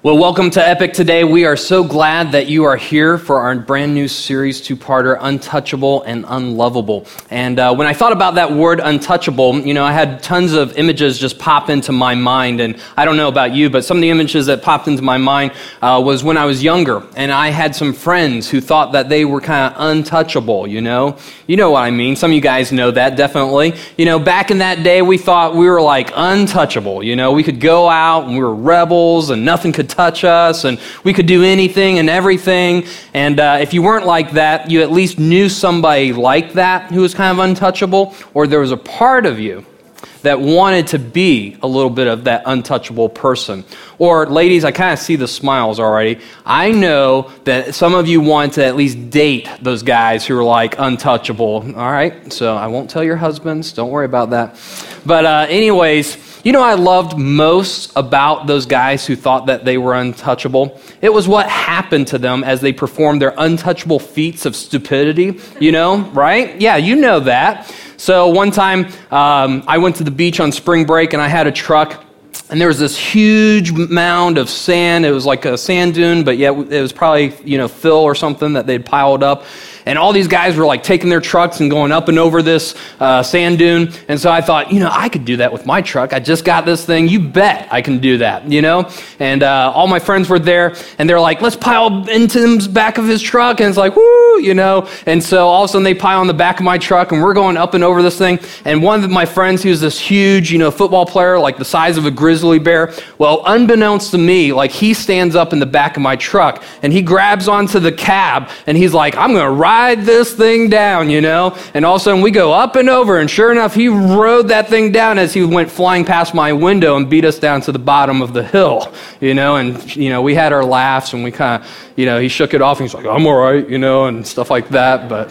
Well, welcome to Epic today. We are so glad that you are here for our brand new series, two parter, Untouchable and Unlovable. And uh, when I thought about that word untouchable, you know, I had tons of images just pop into my mind. And I don't know about you, but some of the images that popped into my mind uh, was when I was younger. And I had some friends who thought that they were kind of untouchable, you know? You know what I mean. Some of you guys know that, definitely. You know, back in that day, we thought we were like untouchable. You know, we could go out and we were rebels and nothing could touch us, and we could do anything and everything. And uh, if you weren't like that, you at least knew somebody like that who was kind of untouchable, or there was a part of you that wanted to be a little bit of that untouchable person. Or, ladies, I kind of see the smiles already. I know that some of you want to at least date those guys who are like untouchable. All right, so I won't tell your husbands. Don't worry about that. But, uh, anyways, you know I loved most about those guys who thought that they were untouchable? It was what happened to them as they performed their untouchable feats of stupidity, you know, right? Yeah, you know that. So one time um, I went to the beach on spring break and I had a truck and there was this huge mound of sand. It was like a sand dune, but yet it was probably, you know, fill or something that they'd piled up. And all these guys were like taking their trucks and going up and over this uh, sand dune. And so I thought, you know, I could do that with my truck. I just got this thing. You bet I can do that, you know? And uh, all my friends were there and they're like, let's pile into the back of his truck. And it's like, woo, you know? And so all of a sudden they pile on the back of my truck and we're going up and over this thing. And one of my friends, who's this huge, you know, football player, like the size of a grizzly bear, well, unbeknownst to me, like he stands up in the back of my truck and he grabs onto the cab and he's like, I'm going to ride ride this thing down, you know? And all of a sudden we go up and over, and sure enough, he rode that thing down as he went flying past my window and beat us down to the bottom of the hill, you know? And, you know, we had our laughs and we kind of, you know, he shook it off and he's like, I'm all right, you know, and stuff like that, but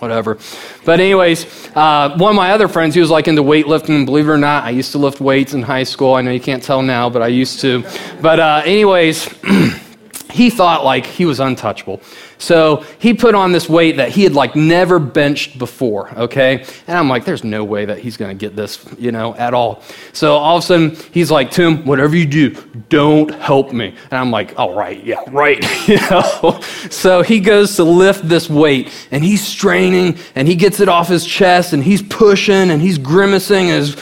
whatever. But, anyways, uh, one of my other friends, he was like into weightlifting, and believe it or not, I used to lift weights in high school. I know you can't tell now, but I used to. But, uh, anyways, he thought like he was untouchable. So he put on this weight that he had like never benched before, okay? And I'm like, there's no way that he's gonna get this, you know, at all. So all of a sudden, he's like, Tim, whatever you do, don't help me. And I'm like, all right, yeah, right, you know? So he goes to lift this weight and he's straining and he gets it off his chest and he's pushing and he's grimacing and his,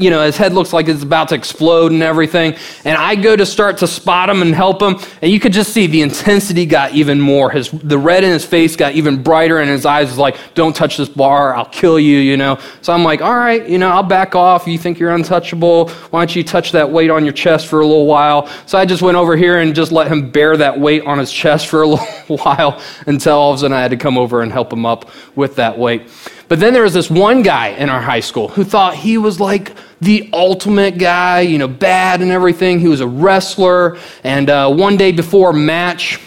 you know, his head looks like it's about to explode and everything. And I go to start to spot him and help him, and you could just see the intensity got even more. His the red in his face got even brighter, and his eyes was like, "Don't touch this bar, I'll kill you," you know. So I'm like, "All right, you know, I'll back off. You think you're untouchable? Why don't you touch that weight on your chest for a little while?" So I just went over here and just let him bear that weight on his chest for a little while until all of a sudden I had to come over and help him up with that weight. But then there was this one guy in our high school who thought he was like the ultimate guy, you know, bad and everything. He was a wrestler, and uh, one day before match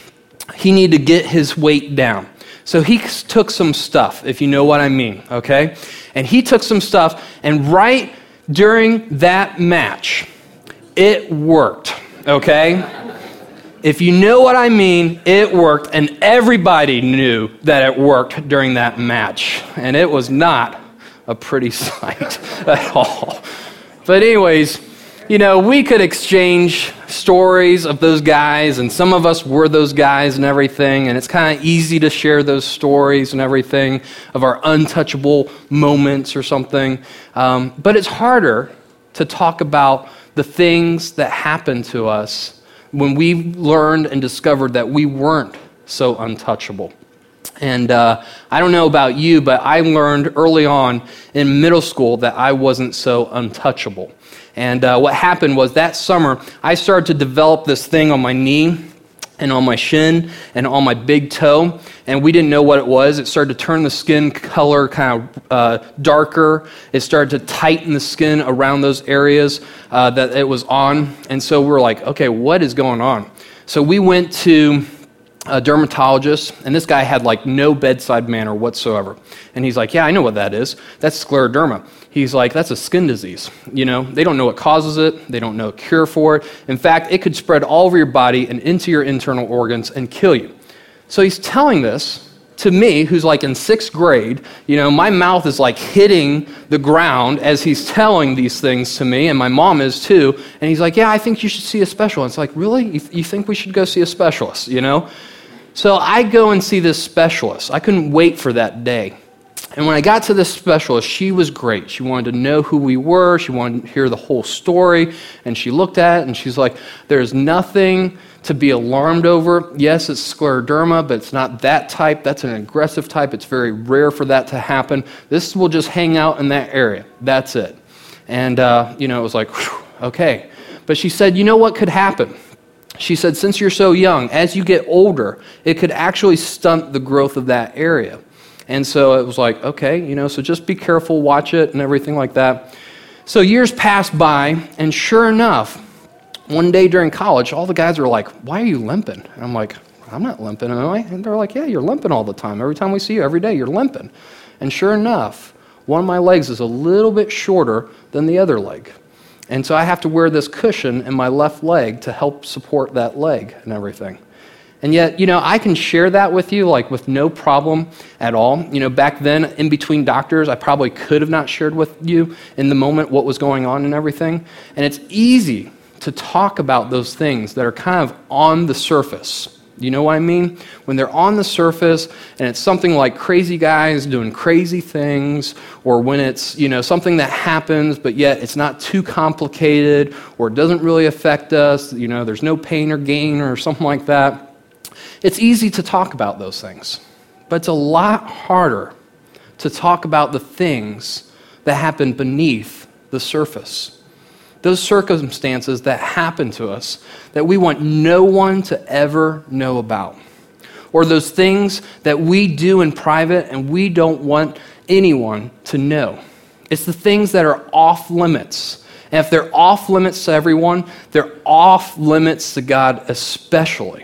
he needed to get his weight down. So he took some stuff, if you know what I mean, okay? And he took some stuff, and right during that match, it worked, okay? If you know what I mean, it worked, and everybody knew that it worked during that match. And it was not a pretty sight at all. But, anyways, you know, we could exchange stories of those guys, and some of us were those guys and everything, and it's kind of easy to share those stories and everything of our untouchable moments or something. Um, but it's harder to talk about the things that happened to us when we learned and discovered that we weren't so untouchable. And uh, I don't know about you, but I learned early on in middle school that I wasn't so untouchable. And uh, what happened was that summer, I started to develop this thing on my knee and on my shin and on my big toe. And we didn't know what it was. It started to turn the skin color kind of uh, darker. It started to tighten the skin around those areas uh, that it was on. And so we were like, okay, what is going on? So we went to a dermatologist, and this guy had like no bedside manner whatsoever. And he's like, Yeah, I know what that is. That's scleroderma. He's like, That's a skin disease. You know, they don't know what causes it, they don't know a cure for it. In fact, it could spread all over your body and into your internal organs and kill you. So he's telling this to me, who's like in sixth grade, you know, my mouth is like hitting the ground as he's telling these things to me, and my mom is too. And he's like, Yeah, I think you should see a specialist. It's like, Really? You, th- you think we should go see a specialist, you know? So I go and see this specialist. I couldn't wait for that day. And when I got to this specialist, she was great. She wanted to know who we were, she wanted to hear the whole story. And she looked at it and she's like, There's nothing to be alarmed over. Yes, it's scleroderma, but it's not that type. That's an aggressive type. It's very rare for that to happen. This will just hang out in that area. That's it. And, uh, you know, it was like, whew, okay. But she said, You know what could happen? She said, Since you're so young, as you get older, it could actually stunt the growth of that area. And so it was like, okay, you know, so just be careful, watch it, and everything like that. So years passed by, and sure enough, one day during college, all the guys were like, Why are you limping? And I'm like, I'm not limping, am I? And they're like, Yeah, you're limping all the time. Every time we see you, every day, you're limping. And sure enough, one of my legs is a little bit shorter than the other leg. And so I have to wear this cushion in my left leg to help support that leg and everything. And yet, you know, I can share that with you like with no problem at all. You know, back then, in between doctors, I probably could have not shared with you in the moment what was going on and everything. And it's easy to talk about those things that are kind of on the surface. You know what I mean? When they're on the surface and it's something like crazy guys doing crazy things, or when it's, you know, something that happens, but yet it's not too complicated, or it doesn't really affect us, you know, there's no pain or gain or something like that. It's easy to talk about those things, but it's a lot harder to talk about the things that happen beneath the surface. Those circumstances that happen to us that we want no one to ever know about. Or those things that we do in private and we don't want anyone to know. It's the things that are off limits. And if they're off limits to everyone, they're off limits to God especially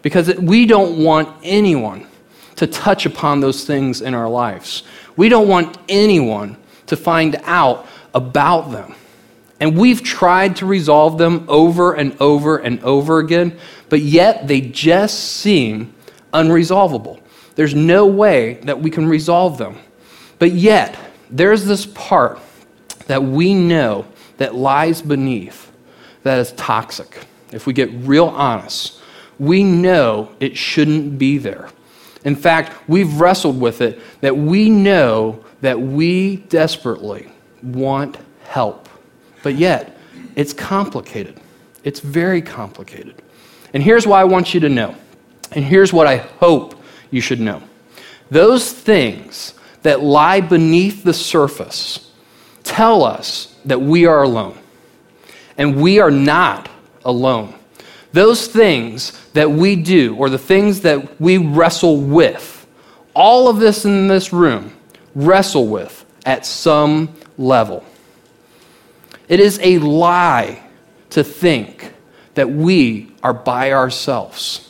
because we don't want anyone to touch upon those things in our lives. We don't want anyone to find out about them. And we've tried to resolve them over and over and over again, but yet they just seem unresolvable. There's no way that we can resolve them. But yet, there's this part that we know that lies beneath that is toxic. If we get real honest, we know it shouldn't be there. In fact, we've wrestled with it that we know that we desperately want help. But yet, it's complicated. It's very complicated. And here's why I want you to know. And here's what I hope you should know. Those things that lie beneath the surface tell us that we are alone. And we are not alone. Those things that we do, or the things that we wrestle with, all of this in this room, wrestle with at some level. It is a lie to think that we are by ourselves.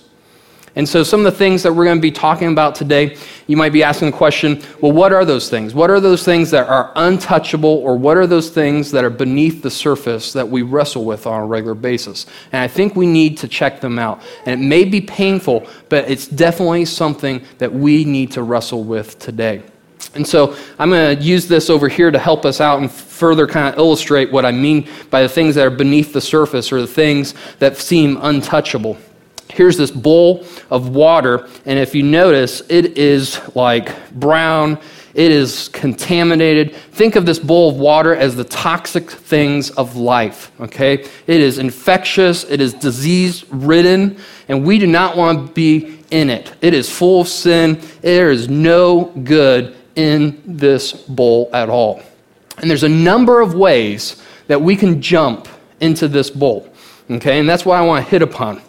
And so, some of the things that we're going to be talking about today, you might be asking the question well, what are those things? What are those things that are untouchable, or what are those things that are beneath the surface that we wrestle with on a regular basis? And I think we need to check them out. And it may be painful, but it's definitely something that we need to wrestle with today. And so I'm going to use this over here to help us out and further kind of illustrate what I mean by the things that are beneath the surface or the things that seem untouchable here's this bowl of water, and if you notice, it is like brown, it is contaminated. Think of this bowl of water as the toxic things of life, okay? It is infectious, it is disease ridden, and we do not want to be in it. It is full of sin, there is no good in this bowl at all. And there's a number of ways that we can jump into this bowl, okay? And that's what I want to hit upon.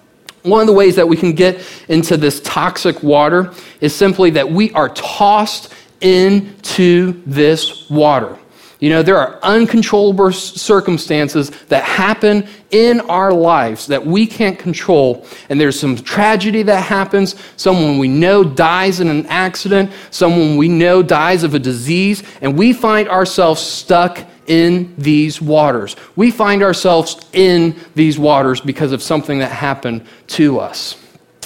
One of the ways that we can get into this toxic water is simply that we are tossed into this water. You know, there are uncontrollable circumstances that happen in our lives that we can't control. And there's some tragedy that happens. Someone we know dies in an accident. Someone we know dies of a disease. And we find ourselves stuck in these waters. We find ourselves in these waters because of something that happened to us.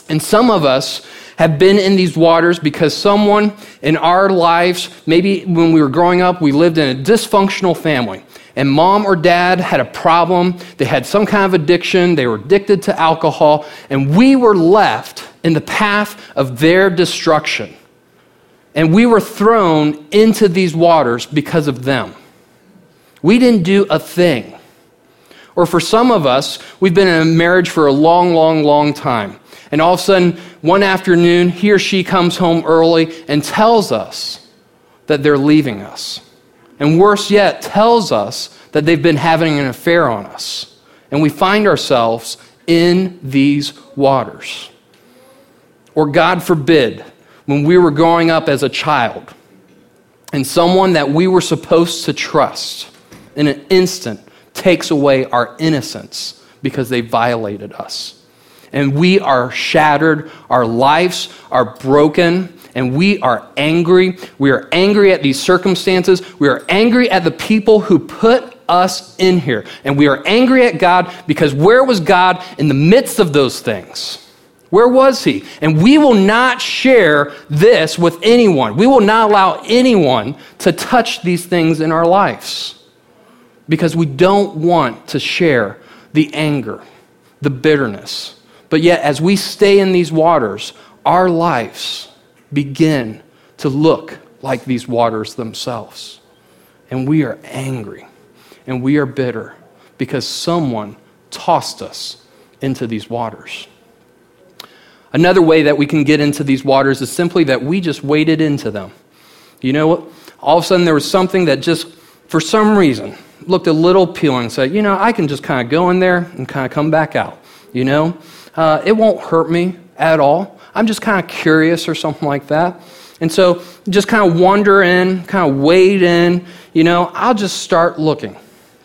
And some of us have been in these waters because someone in our lives, maybe when we were growing up, we lived in a dysfunctional family. And mom or dad had a problem. They had some kind of addiction. They were addicted to alcohol. And we were left in the path of their destruction. And we were thrown into these waters because of them. We didn't do a thing. Or for some of us, we've been in a marriage for a long, long, long time. And all of a sudden, one afternoon, he or she comes home early and tells us that they're leaving us. And worse yet, tells us that they've been having an affair on us. And we find ourselves in these waters. Or, God forbid, when we were growing up as a child, and someone that we were supposed to trust in an instant takes away our innocence because they violated us. And we are shattered, our lives are broken, and we are angry. We are angry at these circumstances. We are angry at the people who put us in here. And we are angry at God because where was God in the midst of those things? Where was he? And we will not share this with anyone. We will not allow anyone to touch these things in our lives because we don't want to share the anger, the bitterness. But yet, as we stay in these waters, our lives begin to look like these waters themselves. And we are angry and we are bitter because someone tossed us into these waters. Another way that we can get into these waters is simply that we just waded into them. You know what? All of a sudden, there was something that just, for some reason, looked a little appealing. Said, you know, I can just kind of go in there and kind of come back out. You know, uh, it won't hurt me at all. I'm just kind of curious or something like that. And so, just kind of wander in, kind of wade in. You know, I'll just start looking.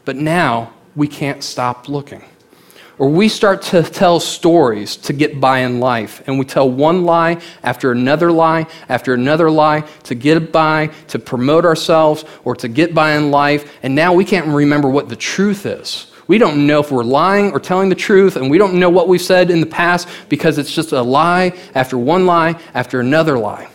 But now we can't stop looking. Or we start to tell stories to get by in life. And we tell one lie after another lie after another lie to get by, to promote ourselves, or to get by in life. And now we can't remember what the truth is. We don't know if we're lying or telling the truth, and we don't know what we've said in the past because it's just a lie after one lie after another lie.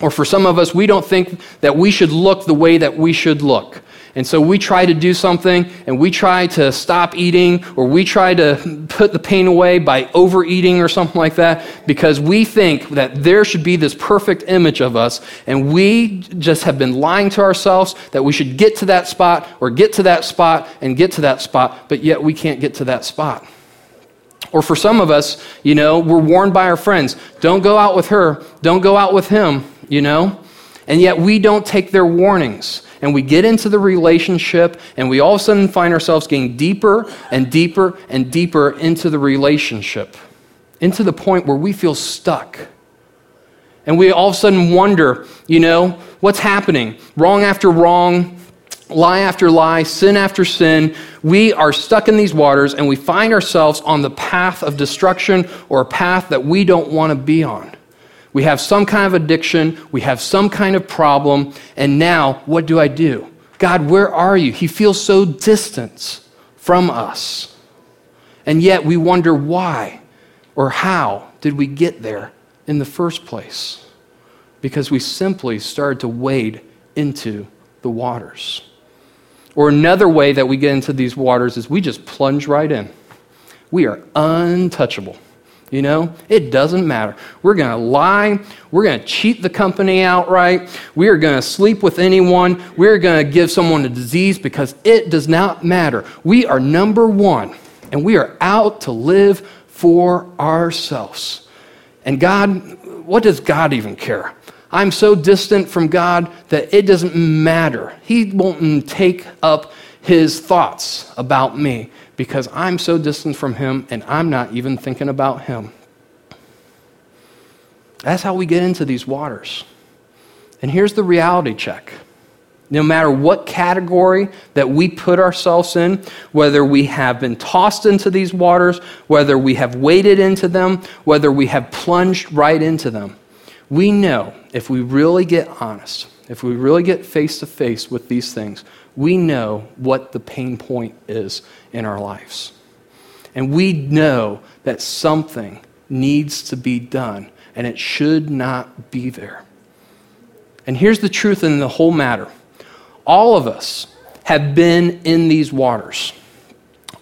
Or for some of us, we don't think that we should look the way that we should look. And so we try to do something and we try to stop eating or we try to put the pain away by overeating or something like that because we think that there should be this perfect image of us and we just have been lying to ourselves that we should get to that spot or get to that spot and get to that spot, but yet we can't get to that spot. Or for some of us, you know, we're warned by our friends don't go out with her, don't go out with him, you know, and yet we don't take their warnings and we get into the relationship, and we all of a sudden find ourselves getting deeper and deeper and deeper into the relationship, into the point where we feel stuck. And we all of a sudden wonder, you know, what's happening? Wrong after wrong, lie after lie, sin after sin. We are stuck in these waters and we find ourselves on the path of destruction or a path that we don't want to be on. We have some kind of addiction, we have some kind of problem, and now what do I do? God, where are you? He feels so distant from us. And yet we wonder why or how did we get there in the first place? Because we simply started to wade into the waters. Or another way that we get into these waters is we just plunge right in. We are untouchable. You know, it doesn't matter. We're going to lie. We're going to cheat the company outright. We are going to sleep with anyone. We're going to give someone a disease because it does not matter. We are number one, and we are out to live for ourselves. And God, what does God even care? I'm so distant from God that it doesn't matter. He won't take up his thoughts about me because I'm so distant from Him and I'm not even thinking about Him. That's how we get into these waters. And here's the reality check. No matter what category that we put ourselves in, whether we have been tossed into these waters, whether we have waded into them, whether we have plunged right into them, we know if we really get honest, if we really get face to face with these things, we know what the pain point is in our lives. And we know that something needs to be done. and it should not be there. And here's the truth in the whole matter all of us have been in these waters.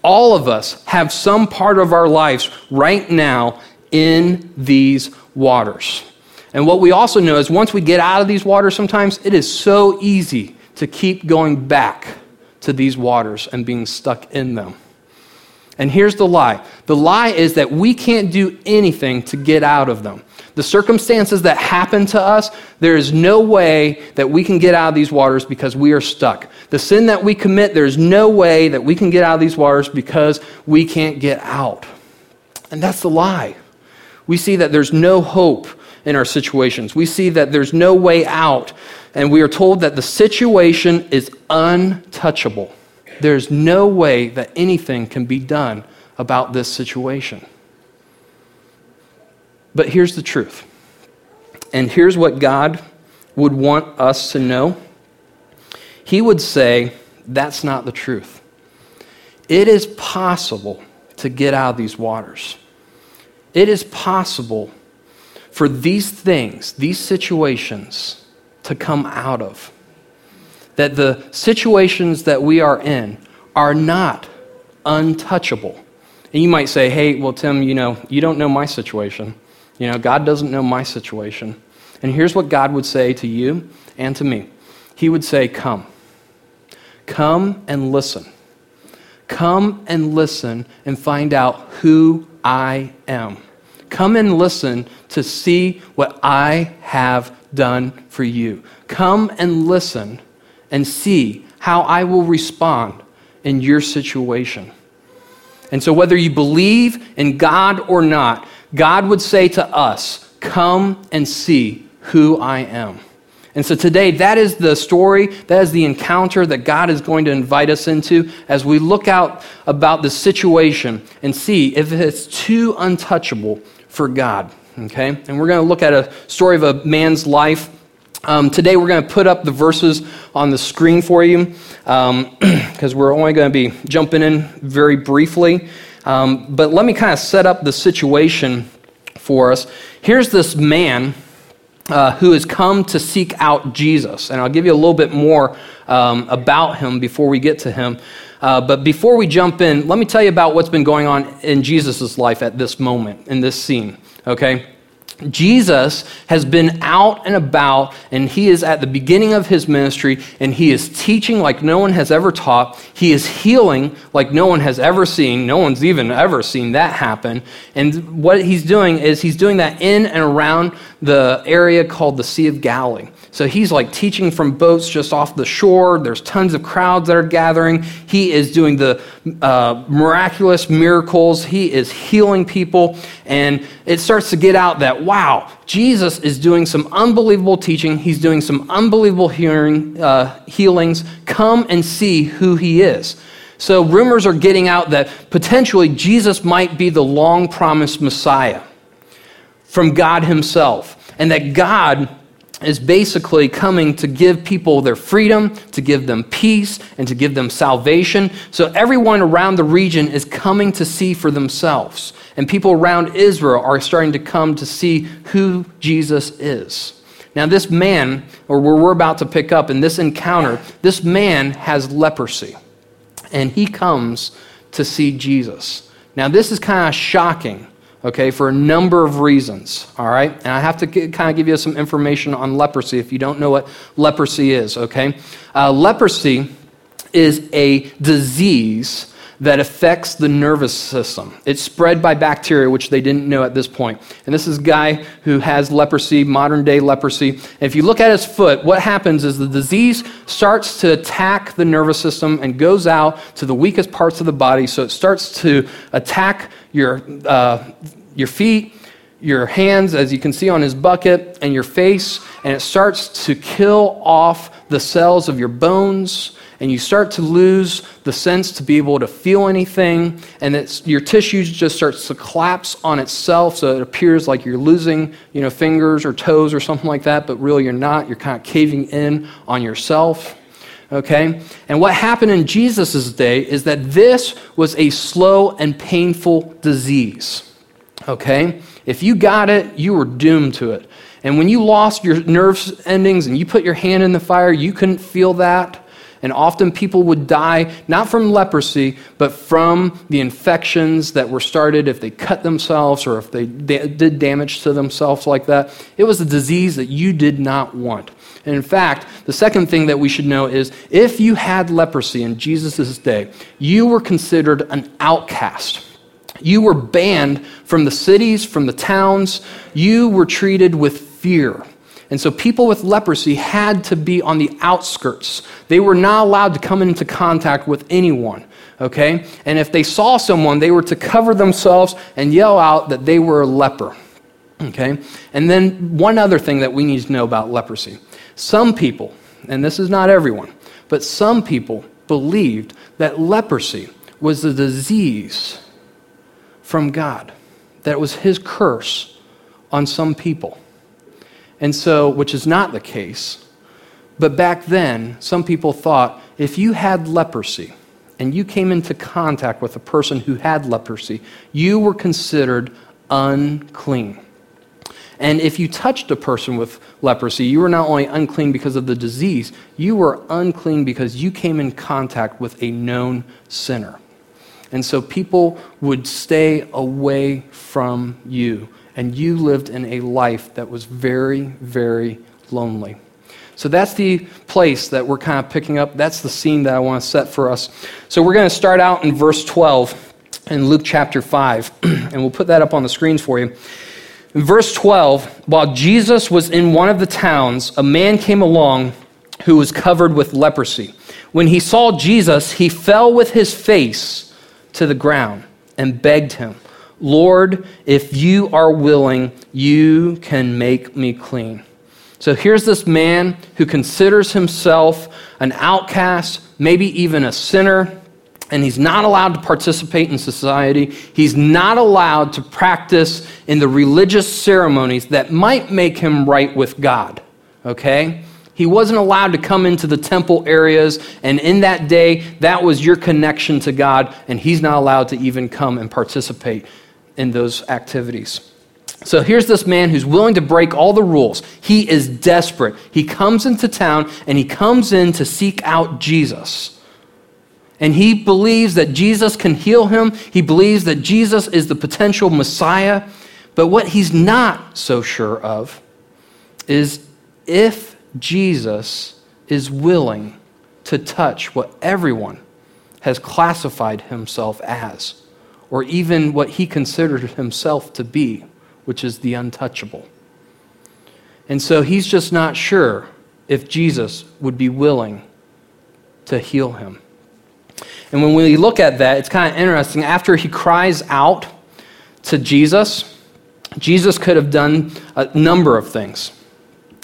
All of us have some part of our lives right now in these waters. And what we also know is once we get out of these waters, sometimes it is so easy to keep going back to these waters and being stuck in them. And here's the lie the lie is that we can't do anything to get out of them. The circumstances that happen to us, there is no way that we can get out of these waters because we are stuck. The sin that we commit, there's no way that we can get out of these waters because we can't get out. And that's the lie. We see that there's no hope in our situations. We see that there's no way out. And we are told that the situation is untouchable. There's no way that anything can be done about this situation. But here's the truth. And here's what God would want us to know He would say, That's not the truth. It is possible to get out of these waters. It is possible for these things, these situations, to come out of. That the situations that we are in are not untouchable. And you might say, hey, well, Tim, you know, you don't know my situation. You know, God doesn't know my situation. And here's what God would say to you and to me He would say, Come. Come and listen. Come and listen and find out who I am. Come and listen to see what I have done for you. Come and listen and see how I will respond in your situation. And so, whether you believe in God or not, God would say to us, Come and see who I am. And so today, that is the story, that is the encounter that God is going to invite us into as we look out about the situation and see if it's too untouchable for God. Okay? And we're going to look at a story of a man's life. Um, today, we're going to put up the verses on the screen for you because um, we're only going to be jumping in very briefly. Um, but let me kind of set up the situation for us. Here's this man. Uh, who has come to seek out Jesus. And I'll give you a little bit more um, about him before we get to him. Uh, but before we jump in, let me tell you about what's been going on in Jesus' life at this moment, in this scene, okay? Jesus has been out and about, and he is at the beginning of his ministry, and he is teaching like no one has ever taught. He is healing like no one has ever seen. No one's even ever seen that happen. And what he's doing is he's doing that in and around the area called the Sea of Galilee. So he's like teaching from boats just off the shore. There's tons of crowds that are gathering. He is doing the uh, miraculous miracles. He is healing people. And it starts to get out that, wow, Jesus is doing some unbelievable teaching. He's doing some unbelievable hearing, uh, healings. Come and see who he is. So rumors are getting out that potentially Jesus might be the long promised Messiah from God Himself. And that God is basically coming to give people their freedom, to give them peace, and to give them salvation. So everyone around the region is coming to see for themselves. And people around Israel are starting to come to see who Jesus is. Now, this man, or where we're about to pick up in this encounter, this man has leprosy. And he comes to see Jesus. Now, this is kind of shocking okay, for a number of reasons, all right? And I have to kind of give you some information on leprosy if you don't know what leprosy is, okay? Uh, leprosy is a disease that affects the nervous system. It's spread by bacteria, which they didn't know at this point. And this is a guy who has leprosy, modern day leprosy. And if you look at his foot, what happens is the disease starts to attack the nervous system and goes out to the weakest parts of the body. So it starts to attack your, uh, your feet, your hands, as you can see on his bucket, and your face, and it starts to kill off the cells of your bones, and you start to lose the sense to be able to feel anything, and it's, your tissues just starts to collapse on itself, so it appears like you're losing, you know, fingers or toes or something like that, but really you're not. You're kind of caving in on yourself okay? And what happened in Jesus' day is that this was a slow and painful disease. Okay? If you got it, you were doomed to it. And when you lost your nerve endings and you put your hand in the fire, you couldn't feel that. And often people would die not from leprosy, but from the infections that were started if they cut themselves or if they did damage to themselves like that. It was a disease that you did not want. And in fact, the second thing that we should know is if you had leprosy in Jesus' day, you were considered an outcast. You were banned from the cities, from the towns. You were treated with fear. And so people with leprosy had to be on the outskirts. They were not allowed to come into contact with anyone, okay? And if they saw someone, they were to cover themselves and yell out that they were a leper, okay? And then one other thing that we need to know about leprosy some people, and this is not everyone, but some people believed that leprosy was a disease from God, that was his curse on some people. And so, which is not the case. But back then, some people thought if you had leprosy and you came into contact with a person who had leprosy, you were considered unclean. And if you touched a person with leprosy, you were not only unclean because of the disease, you were unclean because you came in contact with a known sinner. And so people would stay away from you, and you lived in a life that was very, very lonely. So that's the place that we're kind of picking up. That's the scene that I want to set for us. So we're going to start out in verse 12 in Luke chapter 5, and we'll put that up on the screens for you. In verse 12, while Jesus was in one of the towns, a man came along who was covered with leprosy. When he saw Jesus, he fell with his face to the ground and begged him, Lord, if you are willing, you can make me clean. So here's this man who considers himself an outcast, maybe even a sinner and he's not allowed to participate in society. He's not allowed to practice in the religious ceremonies that might make him right with God. Okay? He wasn't allowed to come into the temple areas, and in that day, that was your connection to God, and he's not allowed to even come and participate in those activities. So here's this man who's willing to break all the rules. He is desperate. He comes into town and he comes in to seek out Jesus and he believes that Jesus can heal him. He believes that Jesus is the potential Messiah. But what he's not so sure of is if Jesus is willing to touch what everyone has classified himself as, or even what he considered himself to be, which is the untouchable. And so he's just not sure if Jesus would be willing to heal him. And when we look at that, it's kind of interesting. After he cries out to Jesus, Jesus could have done a number of things.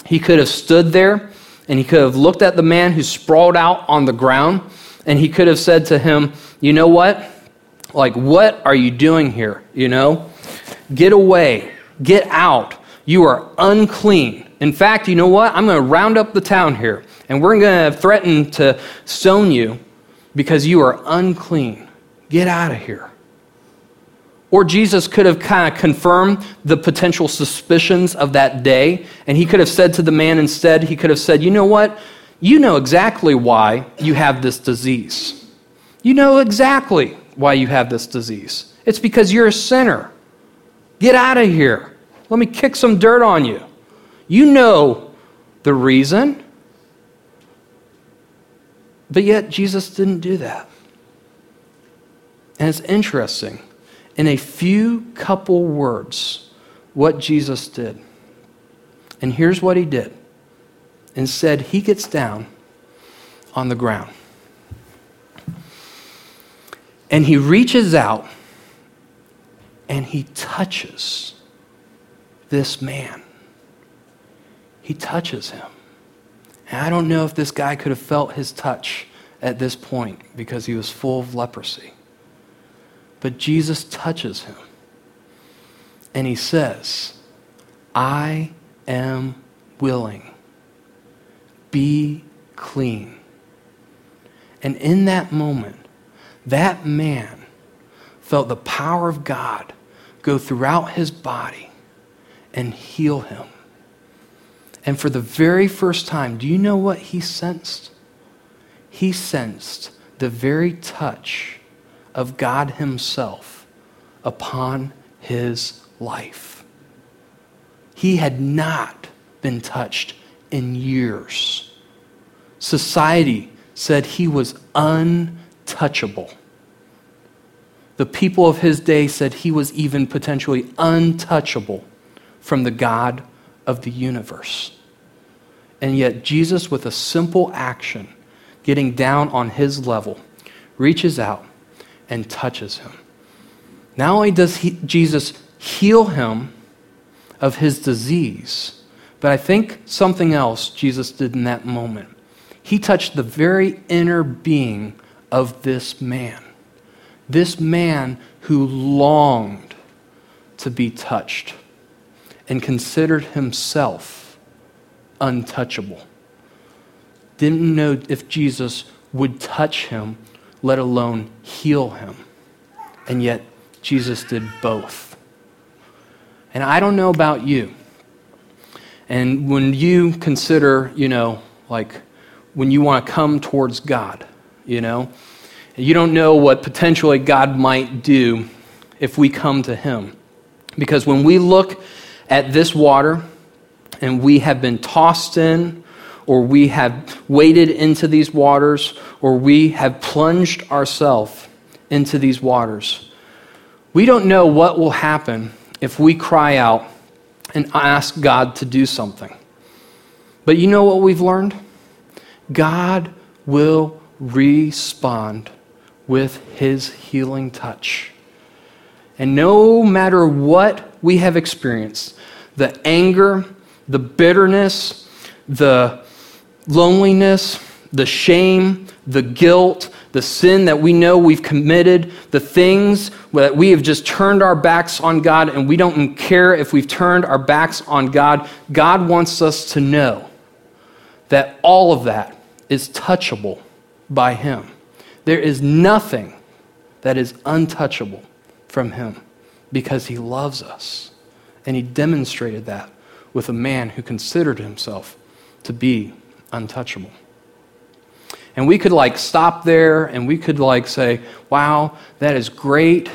He could have stood there and he could have looked at the man who sprawled out on the ground and he could have said to him, You know what? Like, what are you doing here? You know? Get away. Get out. You are unclean. In fact, you know what? I'm going to round up the town here and we're going to threaten to stone you because you are unclean. Get out of here. Or Jesus could have kind of confirmed the potential suspicions of that day, and he could have said to the man instead, he could have said, You know what? You know exactly why you have this disease. You know exactly why you have this disease. It's because you're a sinner. Get out of here. Let me kick some dirt on you. You know the reason. But yet, Jesus didn't do that. And it's interesting. In a few couple words, what Jesus did. And here's what he did. Instead, he gets down on the ground. And he reaches out and he touches this man. He touches him. And I don't know if this guy could have felt his touch at this point because he was full of leprosy. But Jesus touches him. And he says, I am willing. Be clean. And in that moment, that man felt the power of God go throughout his body and heal him. And for the very first time, do you know what he sensed? He sensed the very touch of God Himself upon his life. He had not been touched in years. Society said he was untouchable. The people of his day said he was even potentially untouchable from the God of the universe. And yet, Jesus, with a simple action, getting down on his level, reaches out and touches him. Not only does he, Jesus heal him of his disease, but I think something else Jesus did in that moment. He touched the very inner being of this man. This man who longed to be touched and considered himself untouchable. Didn't know if Jesus would touch him, let alone heal him. And yet, Jesus did both. And I don't know about you. And when you consider, you know, like when you want to come towards God, you know, you don't know what potentially God might do if we come to Him. Because when we look at this water and we have been tossed in, or we have waded into these waters, or we have plunged ourselves into these waters, we don't know what will happen if we cry out and ask God to do something. But you know what we've learned? God will respond with his healing touch. And no matter what we have experienced the anger, the bitterness, the loneliness, the shame, the guilt, the sin that we know we've committed, the things that we have just turned our backs on God and we don't care if we've turned our backs on God, God wants us to know that all of that is touchable by Him. There is nothing that is untouchable from Him because He loves us. And He demonstrated that with a man who considered himself to be untouchable. And we could like stop there and we could like say, wow, that is great.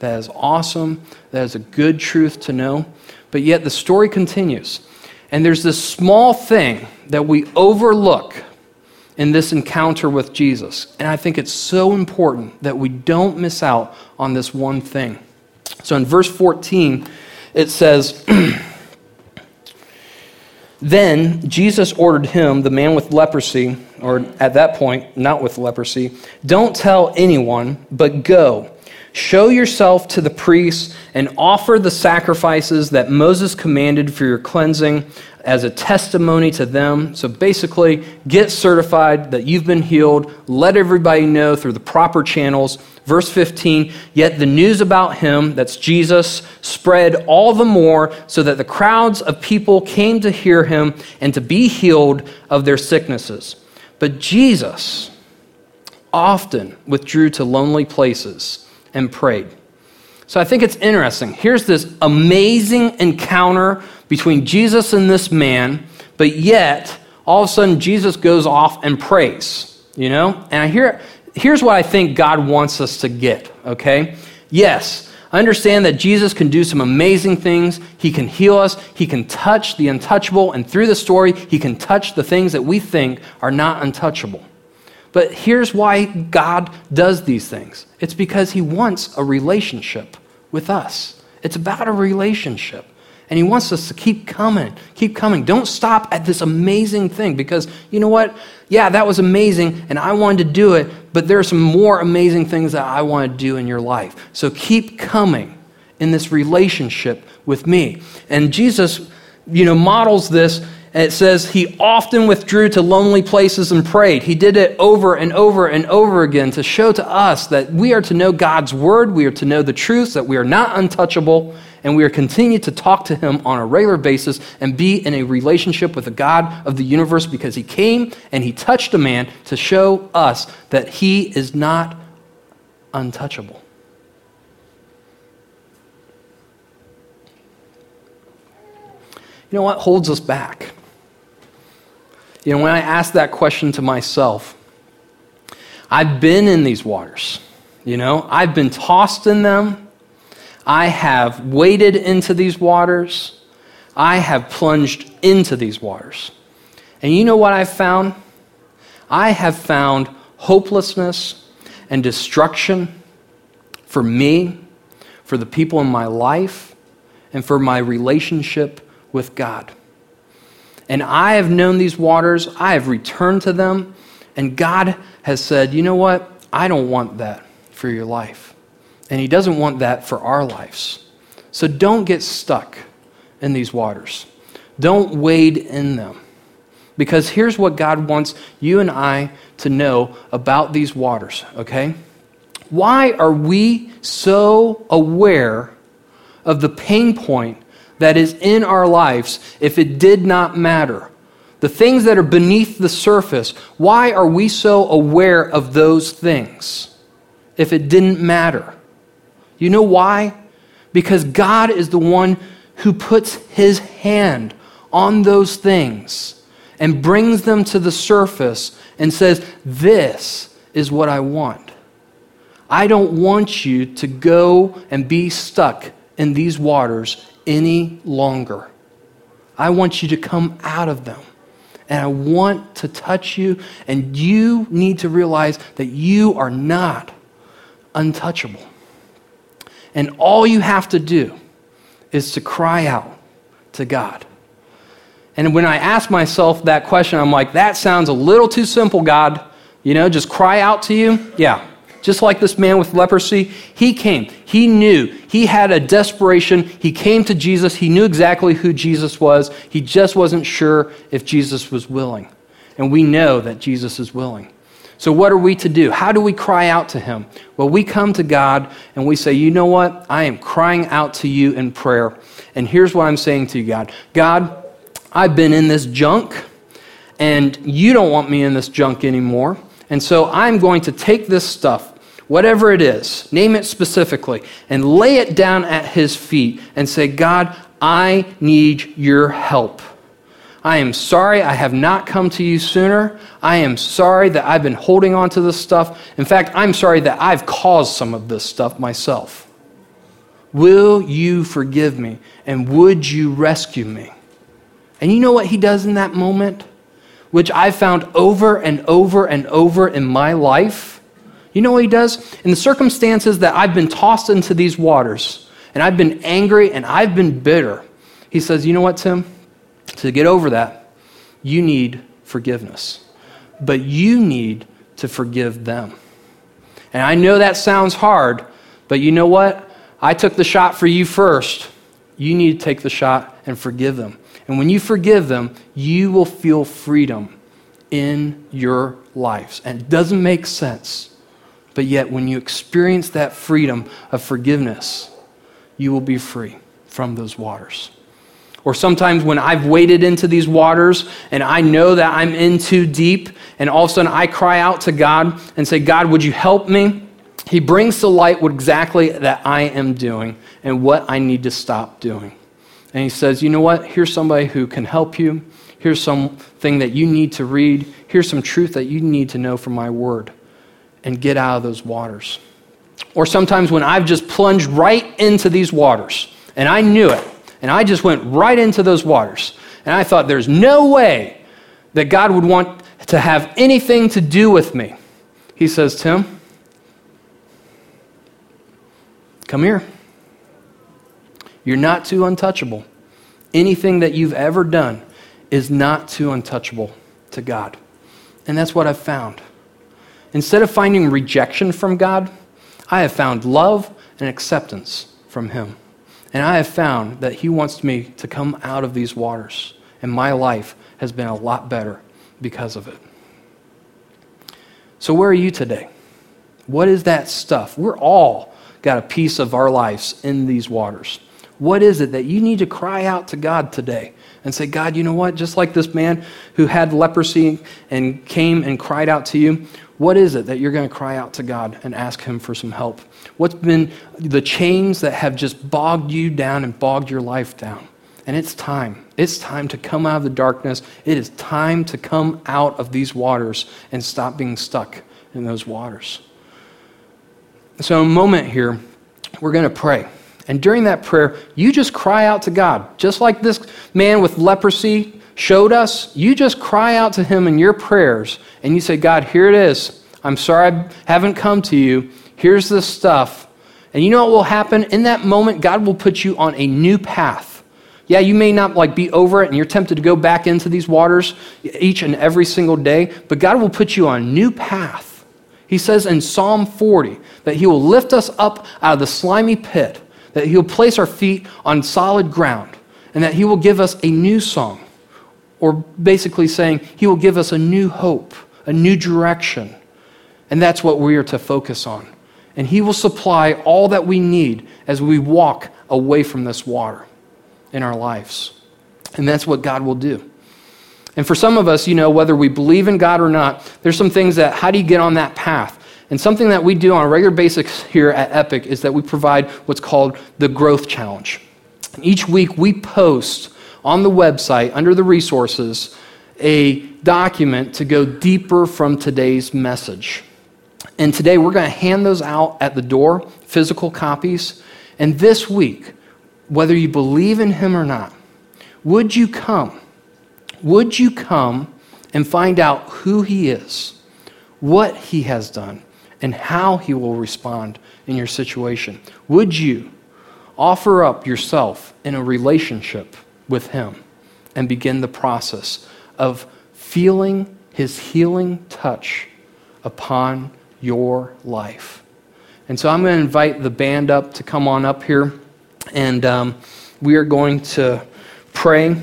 That is awesome. That is a good truth to know. But yet the story continues. And there's this small thing that we overlook in this encounter with Jesus. And I think it's so important that we don't miss out on this one thing. So in verse 14, it says, Then Jesus ordered him, the man with leprosy, or at that point, not with leprosy, don't tell anyone, but go. Show yourself to the priests and offer the sacrifices that Moses commanded for your cleansing as a testimony to them. So basically, get certified that you've been healed. Let everybody know through the proper channels. Verse 15, yet the news about him, that's Jesus, spread all the more so that the crowds of people came to hear him and to be healed of their sicknesses. But Jesus often withdrew to lonely places and prayed. So I think it's interesting. Here's this amazing encounter between Jesus and this man, but yet all of a sudden Jesus goes off and prays, you know? And I hear here's what I think God wants us to get, okay? Yes, I understand that Jesus can do some amazing things. He can heal us, He can touch the untouchable, and through the story, He can touch the things that we think are not untouchable. But here's why God does these things it's because He wants a relationship with us. It's about a relationship. And he wants us to keep coming, keep coming. Don't stop at this amazing thing because you know what? Yeah, that was amazing and I wanted to do it, but there are some more amazing things that I want to do in your life. So keep coming in this relationship with me. And Jesus, you know, models this and it says he often withdrew to lonely places and prayed. He did it over and over and over again to show to us that we are to know God's word, we are to know the truth, that we are not untouchable, and we are continue to talk to him on a regular basis and be in a relationship with the God of the universe because he came and he touched a man to show us that he is not untouchable. You know what holds us back? You know, when I ask that question to myself, I've been in these waters. You know, I've been tossed in them. I have waded into these waters. I have plunged into these waters. And you know what I've found? I have found hopelessness and destruction for me, for the people in my life, and for my relationship with God. And I have known these waters, I have returned to them, and God has said, you know what? I don't want that for your life. And He doesn't want that for our lives. So don't get stuck in these waters. Don't wade in them. Because here's what God wants you and I to know about these waters, okay? Why are we so aware of the pain point that is in our lives if it did not matter? The things that are beneath the surface, why are we so aware of those things if it didn't matter? You know why? Because God is the one who puts his hand on those things and brings them to the surface and says, This is what I want. I don't want you to go and be stuck in these waters any longer. I want you to come out of them. And I want to touch you, and you need to realize that you are not untouchable. And all you have to do is to cry out to God. And when I ask myself that question, I'm like, that sounds a little too simple, God. You know, just cry out to you? Yeah. Just like this man with leprosy, he came. He knew. He had a desperation. He came to Jesus. He knew exactly who Jesus was. He just wasn't sure if Jesus was willing. And we know that Jesus is willing. So, what are we to do? How do we cry out to Him? Well, we come to God and we say, You know what? I am crying out to you in prayer. And here's what I'm saying to you, God God, I've been in this junk, and you don't want me in this junk anymore. And so I'm going to take this stuff, whatever it is, name it specifically, and lay it down at His feet and say, God, I need your help. I am sorry I have not come to you sooner. I am sorry that I've been holding on to this stuff. In fact, I'm sorry that I've caused some of this stuff myself. Will you forgive me? And would you rescue me? And you know what he does in that moment? Which I've found over and over and over in my life. You know what he does? In the circumstances that I've been tossed into these waters, and I've been angry and I've been bitter, he says, You know what, Tim? To get over that, you need forgiveness. But you need to forgive them. And I know that sounds hard, but you know what? I took the shot for you first. You need to take the shot and forgive them. And when you forgive them, you will feel freedom in your lives. And it doesn't make sense. But yet, when you experience that freedom of forgiveness, you will be free from those waters. Or sometimes when I've waded into these waters and I know that I'm in too deep, and all of a sudden I cry out to God and say, God, would you help me? He brings to light what exactly that I am doing and what I need to stop doing. And he says, You know what? Here's somebody who can help you. Here's something that you need to read. Here's some truth that you need to know from my word. And get out of those waters. Or sometimes when I've just plunged right into these waters and I knew it, and I just went right into those waters. And I thought, there's no way that God would want to have anything to do with me. He says, Tim, come here. You're not too untouchable. Anything that you've ever done is not too untouchable to God. And that's what I've found. Instead of finding rejection from God, I have found love and acceptance from Him. And I have found that He wants me to come out of these waters. And my life has been a lot better because of it. So, where are you today? What is that stuff? We're all got a piece of our lives in these waters. What is it that you need to cry out to God today and say, God, you know what? Just like this man who had leprosy and came and cried out to you, what is it that you're going to cry out to God and ask Him for some help? What's been the chains that have just bogged you down and bogged your life down? And it's time. It's time to come out of the darkness. It is time to come out of these waters and stop being stuck in those waters. So, a moment here, we're going to pray. And during that prayer, you just cry out to God. Just like this man with leprosy showed us, you just cry out to him in your prayers and you say, God, here it is. I'm sorry I haven't come to you. Here's the stuff. And you know what will happen? In that moment, God will put you on a new path. Yeah, you may not like be over it and you're tempted to go back into these waters each and every single day, but God will put you on a new path. He says in Psalm 40 that he will lift us up out of the slimy pit, that he'll place our feet on solid ground, and that he will give us a new song. Or basically saying, he will give us a new hope, a new direction. And that's what we are to focus on and He will supply all that we need as we walk away from this water in our lives. And that's what God will do. And for some of us, you know, whether we believe in God or not, there's some things that, how do you get on that path? And something that we do on a regular basis here at Epic is that we provide what's called the Growth Challenge. Each week we post on the website under the resources a document to go deeper from today's message. And today we're going to hand those out at the door, physical copies. And this week, whether you believe in him or not, would you come? Would you come and find out who he is, what he has done, and how he will respond in your situation? Would you offer up yourself in a relationship with him and begin the process of feeling his healing touch upon your life. And so I'm going to invite the band up to come on up here, and um, we are going to pray.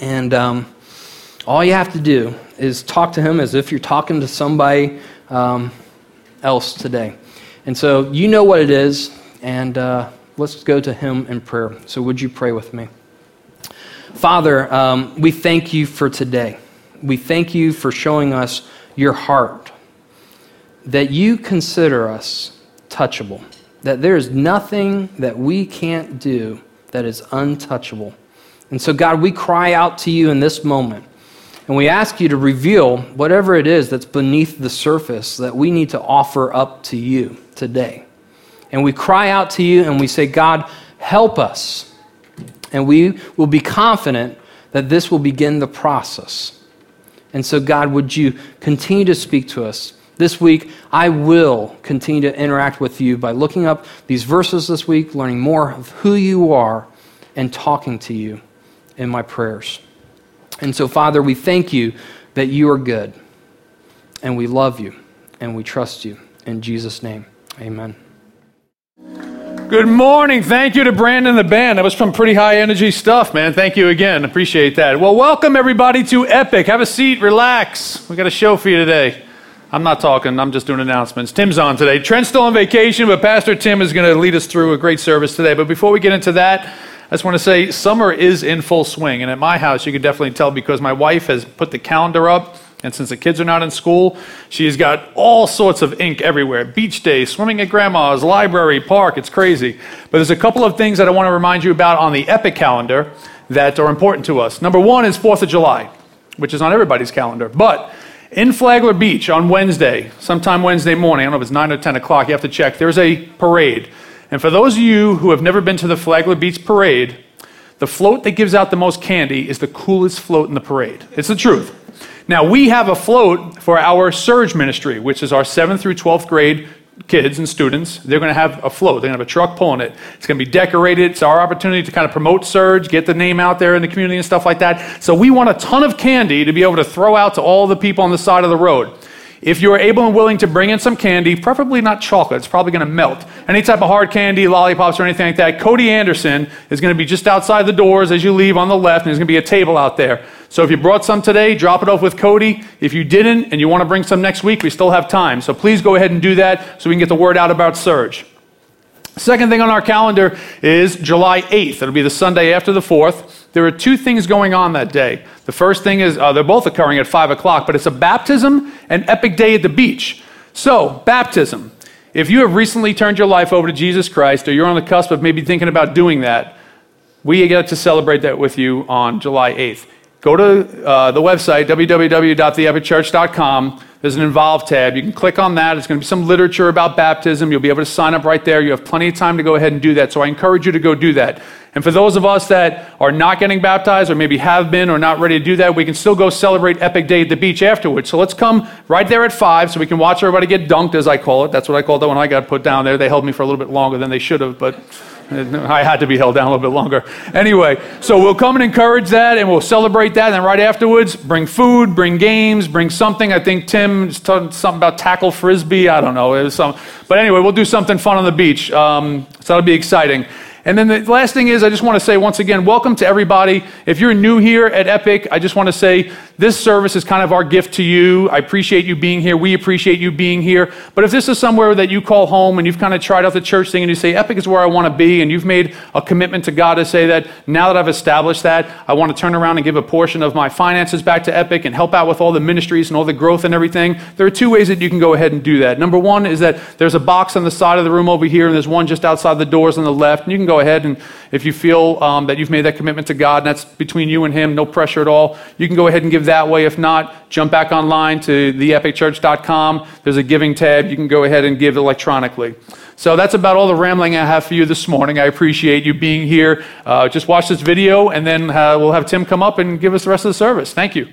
And um, all you have to do is talk to him as if you're talking to somebody um, else today. And so you know what it is, and uh, let's go to him in prayer. So, would you pray with me? Father, um, we thank you for today. We thank you for showing us your heart that you consider us touchable, that there is nothing that we can't do that is untouchable. And so, God, we cry out to you in this moment, and we ask you to reveal whatever it is that's beneath the surface that we need to offer up to you today. And we cry out to you and we say, God, help us. And we will be confident that this will begin the process. And so, God, would you continue to speak to us? This week, I will continue to interact with you by looking up these verses this week, learning more of who you are, and talking to you in my prayers. And so, Father, we thank you that you are good, and we love you, and we trust you. In Jesus' name, amen. Good morning. Thank you to Brandon and the band. That was some pretty high energy stuff, man. Thank you again. Appreciate that. Well, welcome everybody to Epic. Have a seat, relax. We got a show for you today. I'm not talking, I'm just doing announcements. Tim's on today. Trent's still on vacation, but Pastor Tim is going to lead us through a great service today. But before we get into that, I just want to say summer is in full swing. And at my house, you can definitely tell because my wife has put the calendar up. And since the kids are not in school, she's got all sorts of ink everywhere beach day, swimming at grandma's, library, park. It's crazy. But there's a couple of things that I want to remind you about on the Epic calendar that are important to us. Number one is 4th of July, which is on everybody's calendar. But in Flagler Beach on Wednesday, sometime Wednesday morning, I don't know if it's 9 or 10 o'clock, you have to check, there's a parade. And for those of you who have never been to the Flagler Beach parade, the float that gives out the most candy is the coolest float in the parade. It's the truth. Now, we have a float for our Surge ministry, which is our 7th through 12th grade kids and students. They're going to have a float. They're going to have a truck pulling it. It's going to be decorated. It's our opportunity to kind of promote Surge, get the name out there in the community and stuff like that. So we want a ton of candy to be able to throw out to all the people on the side of the road. If you are able and willing to bring in some candy, preferably not chocolate, it's probably going to melt. Any type of hard candy, lollipops, or anything like that, Cody Anderson is going to be just outside the doors as you leave on the left, and there's going to be a table out there. So if you brought some today, drop it off with Cody. If you didn't and you want to bring some next week, we still have time. So please go ahead and do that so we can get the word out about Surge. Second thing on our calendar is July 8th. It'll be the Sunday after the 4th. There are two things going on that day. The first thing is uh, they're both occurring at 5 o'clock, but it's a baptism and epic day at the beach. So, baptism. If you have recently turned your life over to Jesus Christ, or you're on the cusp of maybe thinking about doing that, we get to celebrate that with you on July 8th. Go to uh, the website, www.theepicchurch.com. There's an Involve tab. You can click on that. It's going to be some literature about baptism. You'll be able to sign up right there. You have plenty of time to go ahead and do that. So I encourage you to go do that. And for those of us that are not getting baptized or maybe have been or not ready to do that, we can still go celebrate Epic Day at the beach afterwards. So let's come right there at 5 so we can watch everybody get dunked, as I call it. That's what I called it when I got put down there. They held me for a little bit longer than they should have, but I had to be held down a little bit longer. Anyway, so we'll come and encourage that and we'll celebrate that. And right afterwards, bring food, bring games, bring something. I think Tim talking something about tackle frisbee. I don't know. It was some, but anyway, we'll do something fun on the beach. Um, so that'll be exciting. And then the last thing is, I just want to say once again, welcome to everybody. If you're new here at Epic, I just want to say this service is kind of our gift to you. I appreciate you being here. We appreciate you being here. But if this is somewhere that you call home and you've kind of tried out the church thing and you say, Epic is where I want to be, and you've made a commitment to God to say that now that I've established that, I want to turn around and give a portion of my finances back to Epic and help out with all the ministries and all the growth and everything, there are two ways that you can go ahead and do that. Number one is that there's a box on the side of the room over here, and there's one just outside the doors on the left, and you can go ahead and if you feel um, that you've made that commitment to God and that's between you and Him, no pressure at all, you can go ahead and give that way. If not, jump back online to theepicchurch.com. There's a giving tab. You can go ahead and give electronically. So that's about all the rambling I have for you this morning. I appreciate you being here. Uh, just watch this video, and then uh, we'll have Tim come up and give us the rest of the service. Thank you.